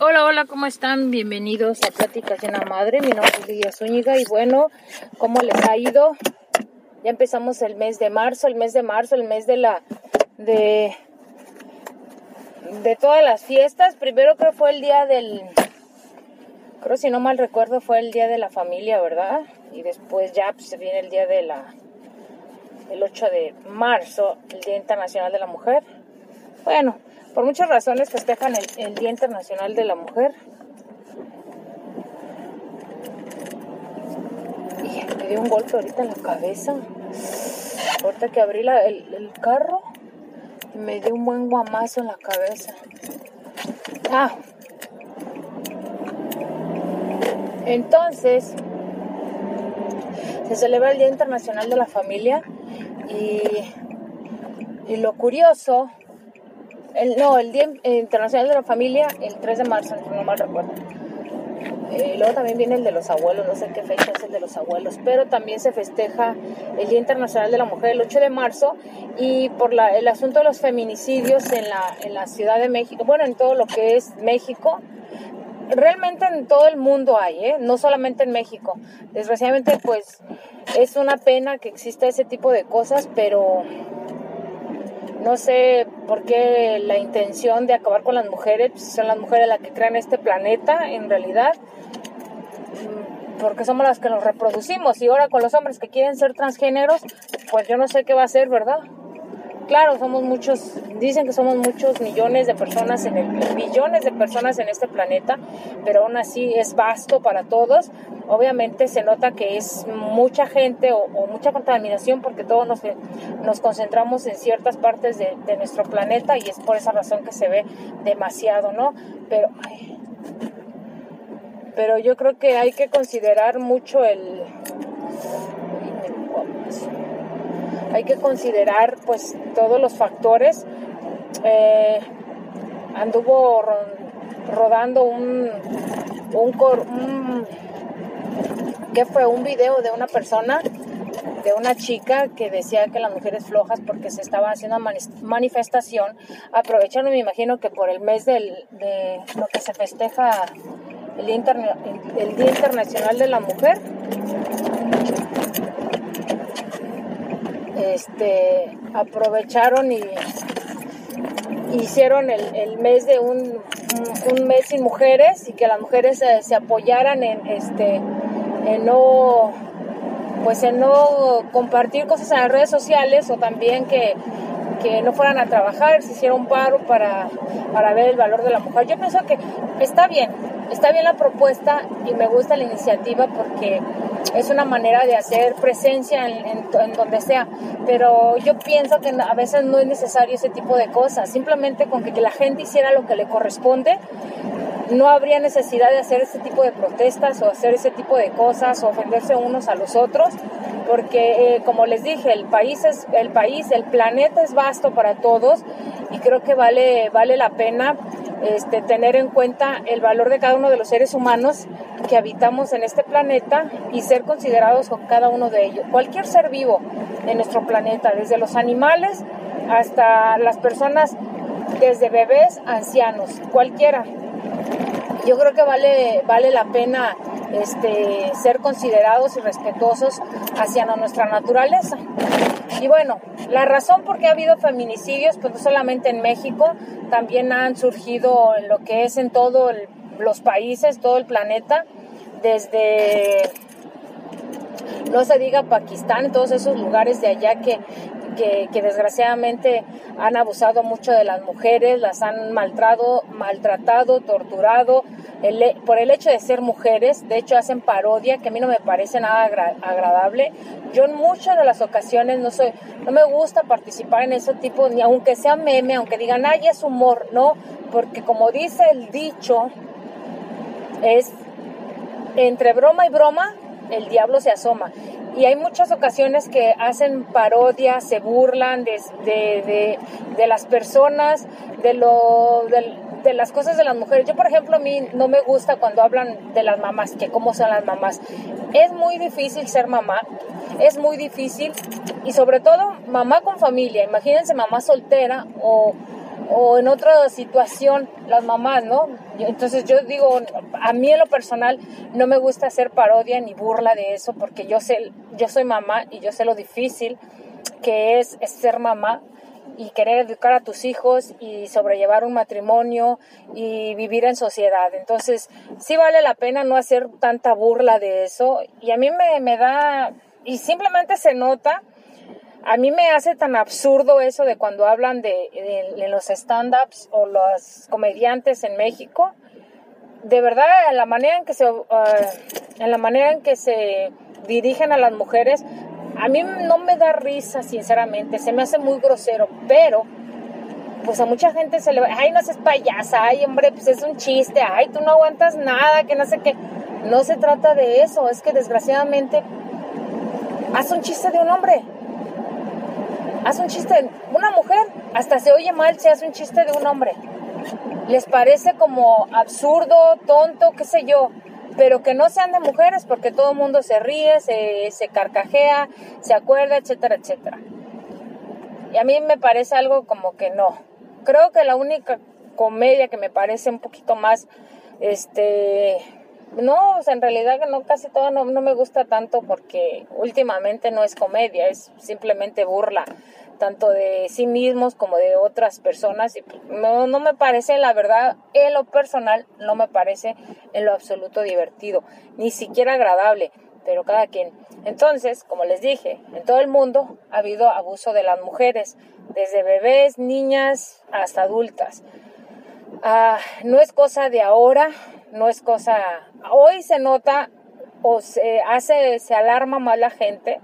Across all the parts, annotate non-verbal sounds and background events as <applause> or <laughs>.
Hola, hola, ¿cómo están? Bienvenidos a Pláticas de una Madre. Mi nombre es Lidia Zúñiga y bueno, ¿cómo les ha ido? Ya empezamos el mes de marzo, el mes de marzo, el mes de la de de todas las fiestas. Primero creo fue el día del creo si no mal recuerdo fue el día de la familia, ¿verdad? Y después ya pues, se viene el día de la el 8 de marzo, el Día Internacional de la Mujer. Bueno, por muchas razones festejan el, el Día Internacional de la Mujer. Y me dio un golpe ahorita en la cabeza. Ahorita que abrí la- el, el carro, me dio un buen guamazo en la cabeza. Ah. Entonces, se celebra el Día Internacional de la Familia y, y lo curioso no, el Día Internacional de la Familia, el 3 de marzo, no mal recuerdo. Eh, luego también viene el de los abuelos, no sé qué fecha es el de los abuelos, pero también se festeja el Día Internacional de la Mujer el 8 de marzo y por la, el asunto de los feminicidios en la, en la Ciudad de México, bueno, en todo lo que es México, realmente en todo el mundo hay, ¿eh? no solamente en México. Desgraciadamente, pues es una pena que exista ese tipo de cosas, pero no sé por qué la intención de acabar con las mujeres, pues, son las mujeres las que crean este planeta en realidad, Mm, porque somos las que nos reproducimos y ahora con los hombres que quieren ser transgéneros, pues yo no sé qué va a hacer, ¿verdad? Claro, somos muchos, dicen que somos muchos millones de personas, en billones de personas en este planeta, pero aún así es vasto para todos. Obviamente se nota que es mucha gente o, mucha contaminación porque todos nos, concentramos en ciertas partes de, nuestro planeta y es por esa razón que se ve demasiado, ¿no? Pero, pero yo creo que hay que considerar mucho el hay que considerar pues todos los factores. Eh, anduvo ro rodando un, un, ¿qué fue? Un video de una persona, de una chica que decía que las mujeres flojas porque se estaba haciendo una manifestación, aprovechando, me imagino que por el mes de lo que se festeja el Día Internacional de la Mujer, este, aprovecharon y hicieron el, mes de un, mes sin mujeres y que las mujeres se, se, apoyaran en este en no pues en no compartir cosas en las redes sociales o también que, que no fueran a trabajar, se hiciera un paro para, para ver el valor de la mujer. Yo pienso que está bien, está bien la propuesta y me gusta la iniciativa porque es una manera de hacer presencia en, donde sea, pero yo pienso que a veces no es necesario ese tipo de cosas, simplemente con que, que la gente hiciera lo que le corresponde, no habría necesidad de hacer ese tipo de protestas o hacer ese tipo de cosas o ofenderse unos a los otros, porque eh, como les dije, el país es el país, el planeta es vasto para todos y creo que vale vale la pena este, tener en cuenta el valor de cada uno de los seres humanos que habitamos en este planeta y ser considerados con cada uno de ellos. Cualquier ser vivo en nuestro planeta, desde los animales hasta las personas, desde bebés ancianos, cualquiera. Yo creo que vale, vale la pena este, ser considerados y respetuosos hacia nuestra naturaleza. Y bueno, la razón por qué ha habido feminicidios, pues no solamente en México, también han surgido en lo que es en todos los países, todo el planeta, desde, no se diga Pakistán, todos esos lugares de allá que, que, que, desgraciadamente han abusado mucho de las mujeres, las han maltratado, maltratado torturado, por el hecho de ser mujeres, de hecho hacen parodia, que a mí no me parece nada agra agradable. Yo en muchas de las ocasiones no soy, no me gusta participar en ese tipo, ni aunque sea meme, aunque digan, ay, es humor, no, porque como dice el dicho, es entre broma y broma, el diablo se asoma. Y hay muchas ocasiones que hacen parodias, se burlan de, de, de, las personas, de, lo, de, las cosas de las mujeres. Yo, por ejemplo, a mí no me gusta cuando hablan de las mamás, que cómo son las mamás. Es muy difícil ser mamá, es muy difícil. Y sobre todo, mamá con familia. Imagínense mamá soltera o, o en otra situación las mamás, ¿no? Entonces yo digo, a mí en lo personal no me gusta hacer parodia ni burla de eso porque yo sé, yo soy mamá y yo sé lo difícil que es, ser mamá y querer educar a tus hijos y sobrellevar un matrimonio y vivir en sociedad. Entonces, sí vale la pena no hacer tanta burla de eso. Y a mí me, me da, y simplemente se nota a mí me hace tan absurdo eso de cuando hablan de, los stand-ups o los comediantes en México. De verdad, en la manera en que se, uh, en la manera en que se dirigen a las mujeres, a mí no me da risa, sinceramente, se me hace muy grosero, pero pues a mucha gente se le va, ay, no seas payasa, ay, hombre, pues es un chiste, ay, tú no aguantas nada, que no sé qué. No se trata de eso, es que desgraciadamente haz un chiste de un hombre, haz un chiste, una mujer hasta se oye mal si hace un chiste de un hombre. Les parece como absurdo, tonto, qué sé yo, pero que no sean de mujeres porque todo el mundo se ríe, se, se carcajea, se acuerda, etcétera, etcétera. Y a mí me parece algo como que no. Creo que la única comedia que me parece un poquito más, este, no, en realidad no, casi todo no, no, me gusta tanto porque últimamente no es comedia, es simplemente burla, tanto de sí mismos como de otras personas. Y pues, no, no me parece, la verdad, en lo personal, no me parece en lo absoluto divertido, ni siquiera agradable, pero cada quien. Entonces, como les dije, en todo el mundo ha habido abuso de las mujeres, desde bebés, niñas hasta adultas. Ah, no es cosa de ahora, no es cosa, hoy se nota o se hace, se alarma más la gente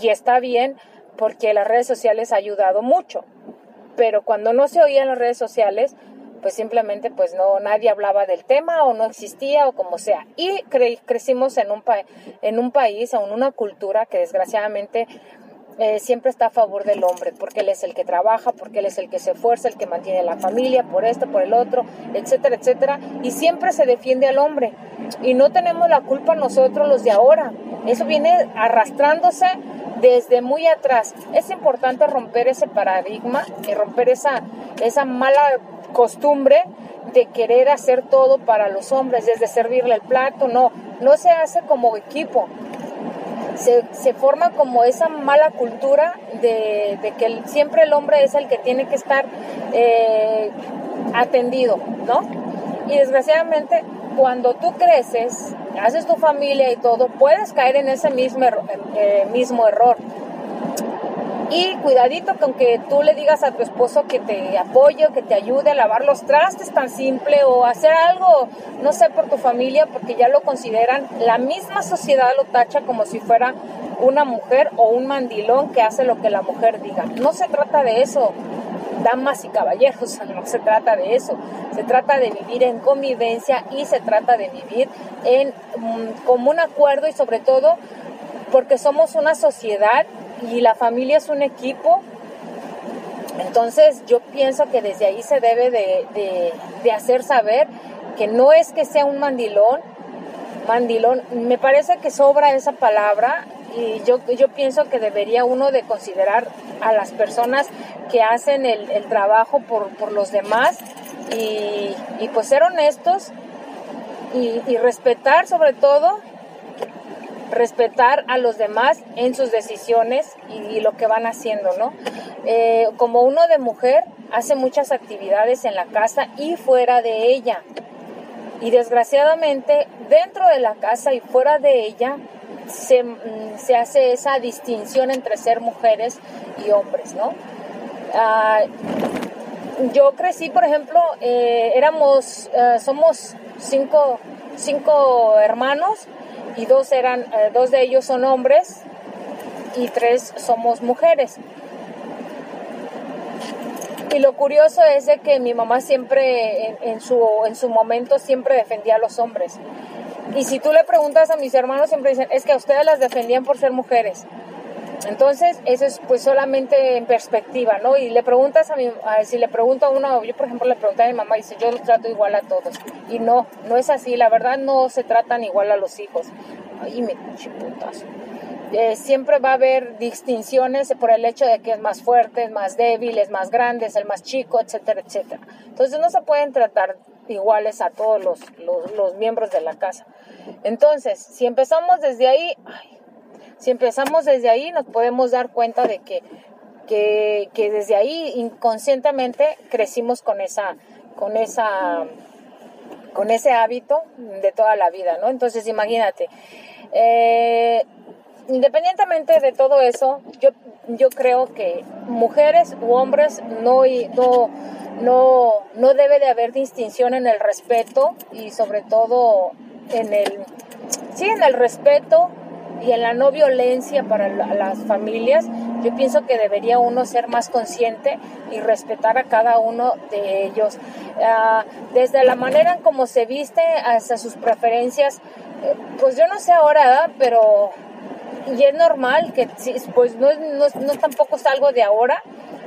y está bien porque las redes sociales ha ayudado mucho. Pero cuando no se oía en las redes sociales, pues simplemente pues no nadie hablaba del tema o no existía o como sea. Y crecimos en un, en un país, en una cultura que desgraciadamente eh, siempre está a favor del hombre, porque él es el que trabaja, porque él es el que se esfuerza, el que mantiene la familia, por esto, por el otro, etcétera, etcétera, y siempre se defiende al hombre. Y no tenemos la culpa nosotros los de ahora. Eso viene arrastrándose desde muy atrás. Es importante romper ese paradigma y romper esa, esa mala costumbre de querer hacer todo para los hombres, desde servirle el plato, no, no se hace como equipo se, forma como esa mala cultura de, que siempre el hombre es el que tiene que estar eh, atendido, ¿no? Y desgraciadamente, cuando tú creces, haces tu familia y todo, puedes caer en ese mismo, eh, mismo error. Y cuidadito con que tú le digas a tu esposo que te apoye, que te ayude a lavar los trastes tan simple o hacer algo, no sé, por tu familia, porque ya lo consideran, la misma sociedad lo tacha como si fuera una mujer o un mandilón que hace lo que la mujer diga. No se trata de eso, damas y caballeros, <laughs> no se trata de eso. Se trata de vivir en convivencia y se trata de vivir en mm, común acuerdo y sobre todo porque somos una sociedad y la familia es un equipo. Entonces yo pienso que desde ahí se debe de, hacer saber que no es que sea un mandilón, mandilón, me parece que sobra esa palabra y yo, yo pienso que debería uno de considerar a las personas que hacen el, trabajo por, los demás y, pues ser honestos y, y respetar sobre todo respetar a los demás en sus decisiones y, lo que van haciendo, ¿no? Eh, como uno de mujer hace muchas actividades en la casa y fuera de ella. Y desgraciadamente dentro de la casa y fuera de ella se, mm, hace esa distinción entre ser mujeres y hombres, ¿no? Ah, yo crecí, por ejemplo, eh, éramos, eh, somos cinco, cinco hermanos y dos eran, eh, dos de ellos son hombres y tres somos mujeres. Y lo curioso es que mi mamá siempre, en, su, en su momento, siempre defendía a los hombres. Y si tú le preguntas a mis hermanos, siempre dicen, es que a ustedes las defendían por ser mujeres. Entonces, eso es pues solamente en perspectiva, ¿no? Y le preguntas a mi, si le pregunto a uno, yo por ejemplo le pregunté a mi mamá y dice, yo los trato igual a todos. Y no, no es así, la verdad no se tratan igual a los hijos. Ay, me putazo. eh, siempre va a haber distinciones por el hecho de que es más fuerte, es más débil, es más grande, es el más chico, etcétera, etcétera. Entonces no se pueden tratar iguales a todos los, los, miembros de la casa. Entonces, si empezamos desde ahí, si empezamos desde ahí, nos podemos dar cuenta de que, que, desde ahí inconscientemente crecimos con esa, con esa, con ese hábito de toda la vida, ¿no? Entonces, imagínate, eh, independientemente de todo eso, yo, yo creo que mujeres u hombres no, no, no, no debe de haber distinción en el respeto y sobre todo en el, sí, en el respeto y en la no violencia para las familias, yo pienso que debería uno ser más consciente y respetar a cada uno de ellos. Ah, desde la manera en cómo se viste hasta sus preferencias, eh, pues yo no sé ahora, pero y es normal que pues no, no tampoco es algo de ahora,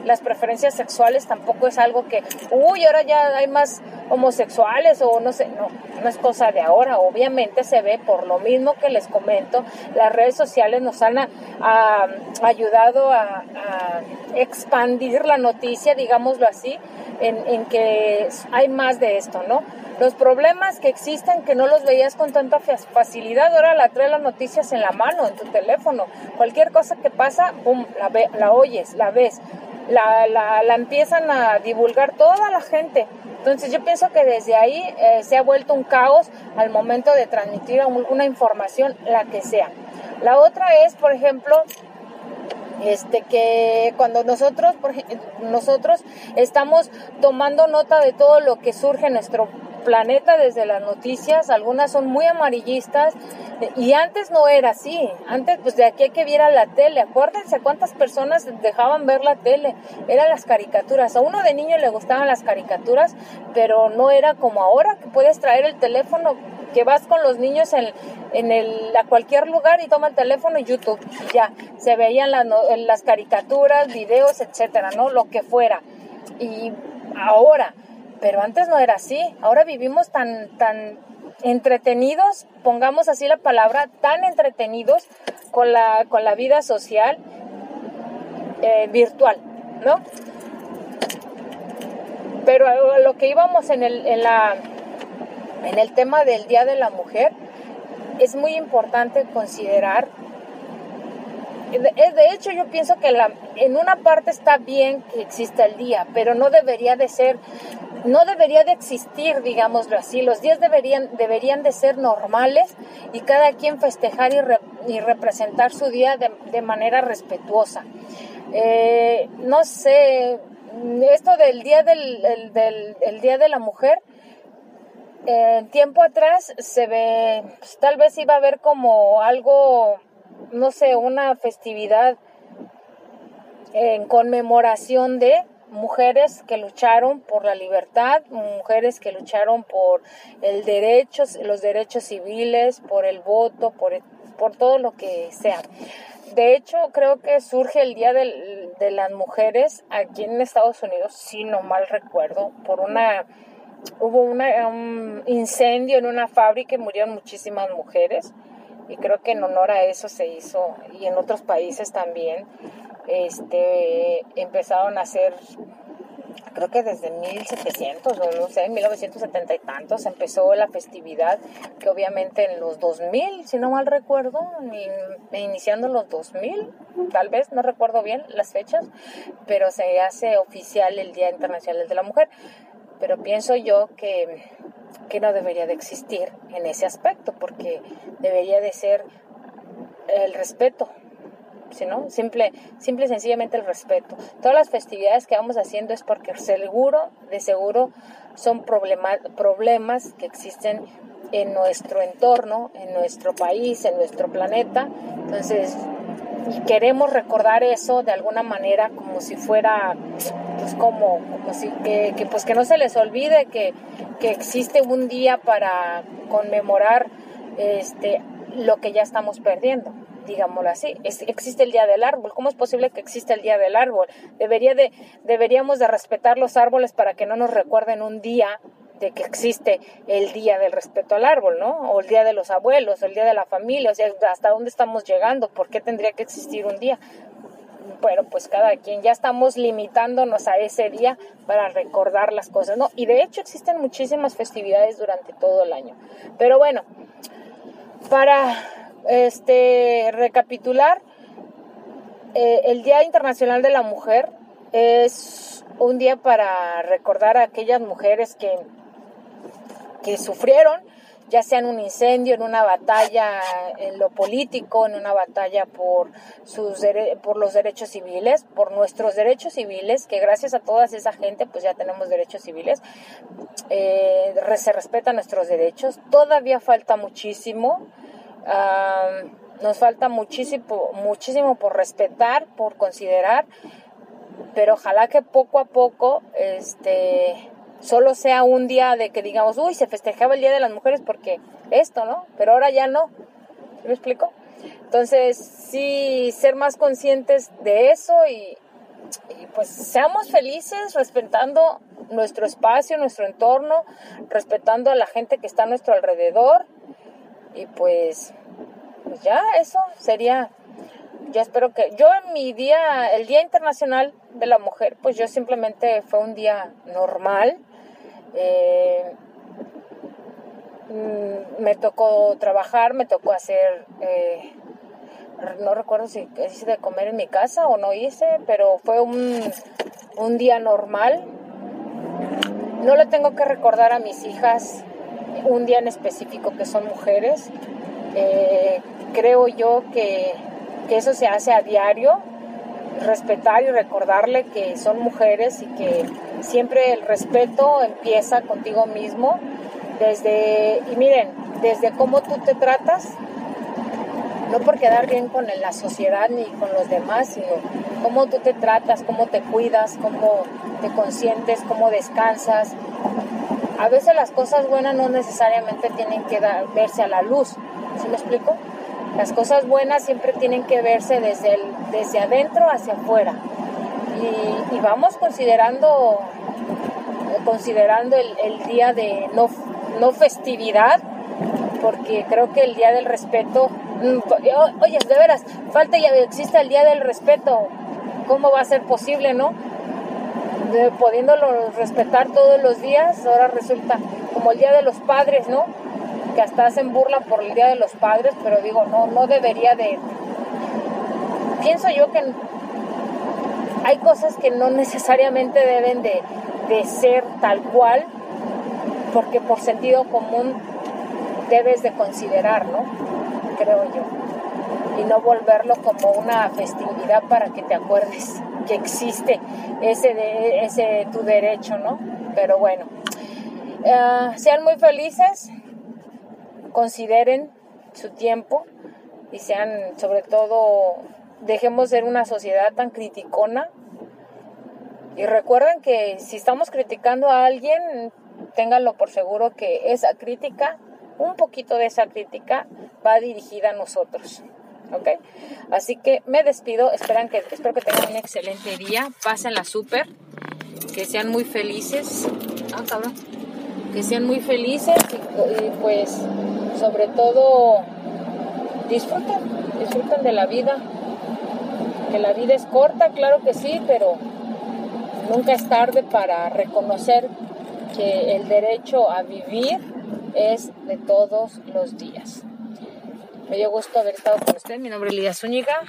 las preferencias sexuales tampoco es algo que, uy, ahora ya hay más homosexuales o no sé, no, no es cosa de ahora, obviamente se ve por lo mismo que les comento, las redes sociales nos han ayudado a, expandir la noticia, digámoslo así, en, que hay más de esto, ¿no? Los problemas que existen que no los veías con tanta facilidad, ahora la trae las noticias en la mano, en tu teléfono. Cualquier cosa que pasa, pum, la, ve, la oyes, la ves la, la, la, empiezan a divulgar toda la gente. Entonces yo pienso que desde ahí eh, se ha vuelto un caos al momento de transmitir una información, la que sea. La otra es, por ejemplo, este que cuando nosotros por, nosotros estamos tomando nota de todo lo que surge en nuestro planeta desde las noticias, algunas son muy amarillistas y antes no era así, antes pues de aquí que viera la tele, acuérdense cuántas personas dejaban ver la tele, eran las caricaturas, a uno de niño le gustaban las caricaturas, pero no era como ahora que puedes traer el teléfono, que vas con los niños en, en el, a cualquier lugar y toma el teléfono y YouTube, ya, se veían las, las caricaturas, videos, etcétera, ¿no? Lo que fuera. Y ahora, pero antes no era así. Ahora vivimos tan, tan entretenidos, pongamos así la palabra, tan entretenidos con la, con la vida social eh, virtual, ¿no? Pero lo que íbamos en el, en, la, en el tema del Día de la Mujer, es muy importante considerar de hecho, yo pienso que en una parte está bien que exista el día, pero no debería de ser no debería de existir, digámoslo así. Los días deberían, deberían de ser normales y cada quien festejar y, representar su día de, manera respetuosa. Eh, no sé, esto del día del, día de la mujer, eh, tiempo atrás se ve, pues, tal vez iba a haber como algo, no sé, una festividad en conmemoración de, mujeres que lucharon por la libertad, mujeres que lucharon por el derecho, los derechos civiles, por el voto, por, por todo lo que sea. De hecho, creo que surge el Día de, de las Mujeres aquí en Estados Unidos, si no mal recuerdo, por una hubo una, un incendio en una fábrica y murieron muchísimas mujeres y creo que en honor a eso se hizo y en otros países también este, empezaron a hacer, creo que desde 1700 o no sé, 1970 y tantos empezó la festividad, que obviamente en los 2000, si no mal recuerdo, iniciando los 2000, tal vez, no recuerdo bien las fechas, pero se hace oficial el Día Internacional de la Mujer. Pero pienso yo que, que no debería de existir en ese aspecto, porque debería de ser el respeto sino simple, simple y sencillamente el respeto. Todas las festividades que vamos haciendo es porque seguro, de seguro, son problemas que existen en nuestro entorno, en nuestro país, en nuestro planeta. Entonces, queremos recordar eso de alguna manera como si fuera, pues como, como si que, que pues que no se les olvide que, que existe un día para conmemorar este, lo que ya estamos perdiendo digámoslo así. existe el Día del Árbol. ¿Cómo es posible que exista el Día del Árbol? Debería de, deberíamos de respetar los árboles para que no nos recuerden un día de que existe el día del respeto al árbol, ¿no? O el día de los abuelos, o el día de la familia, o sea, hasta dónde estamos llegando, por qué tendría que existir un día. Bueno, pues cada quien ya estamos limitándonos a ese día para recordar las cosas, ¿no? Y de hecho existen muchísimas festividades durante todo el año. Pero bueno, para este recapitular, eh, el Día Internacional de la Mujer es un día para recordar a aquellas mujeres que que sufrieron, ya sea en un incendio, en una batalla en lo político, en una batalla por, sus por los derechos civiles, por nuestros derechos civiles, que gracias a toda esa gente pues ya tenemos derechos civiles, eh, se respetan nuestros derechos, todavía falta muchísimo. Nos falta muchísimo, por respetar, por considerar, pero ojalá que poco a poco este, solo sea un día de que digamos, uy, se festejaba el Día de las Mujeres porque esto, ¿no? Pero ahora ya no. ¿Me explico? Entonces, sí, ser más conscientes de eso y, pues seamos felices respetando nuestro espacio, nuestro entorno, respetando a la gente que está a nuestro alrededor y pues, pues ya eso sería yo espero que yo en mi día, el Día Internacional de la Mujer, pues yo simplemente fue un día normal, eh, mm, me tocó trabajar, me tocó hacer, eh, no recuerdo si hice de comer en mi casa o no hice, pero fue un, un día normal. No le tengo que recordar a mis hijas un día en específico que son mujeres. Eh, creo yo que, que eso se hace a diario respetar y recordarle que son mujeres y que siempre el respeto empieza contigo mismo desde, y miren, desde cómo tú te tratas, no por quedar bien con la sociedad ni con los demás, sino cómo tú te tratas, cómo te cuidas, cómo te consientes, cómo descansas. A veces las cosas buenas no necesariamente tienen que verse a la luz, ¿sí me explico? Las cosas buenas siempre tienen que verse desde, el, desde adentro hacia afuera. Y, vamos considerando, considerando el, día de no, no festividad, porque creo que el día del respeto, mm, oye, de veras, falta ya existe el día del respeto, ¿cómo va a ser posible, no? De, pudiéndolo respetar todos los días, ahora resulta como el día de los padres, ¿no? que hasta hacen burla por el Día de los Padres, pero digo, no, no debería de... Pienso yo que hay cosas que no necesariamente deben de, de ser tal cual, porque por sentido común debes de considerar, ¿no? Creo yo. Y no volverlo como una festividad para que te acuerdes que existe ese, de, ese tu derecho, ¿no? Pero bueno, eh, sean muy felices, consideren su tiempo y sean, sobre todo, dejemos ser una sociedad tan criticona. Y recuerden que si estamos criticando a alguien, ténganlo por seguro que esa crítica, un poquito de esa crítica, va dirigida a nosotros. ¿Ok? Así que me despido. Esperan que, espero que tengan un excelente día. Pásenla súper. Que sean muy felices. Ah, cabrón. Que sean muy felices y pues sobre todo disfruten, disfruten de la vida, que la vida es corta, claro que sí, pero nunca es tarde para reconocer que el derecho a vivir es de todos los días. Me dio gusto haber estado con ustedes. Mi nombre es Lidia Zúñiga.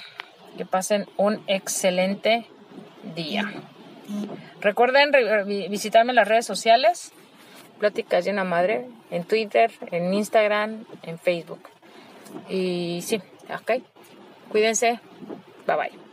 Que pasen un excelente día. Recuerden visitarme en las redes sociales Pláticas una Madre en Twitter, en Instagram, en Facebook. Y sí, ok. Cuídense. Bye bye.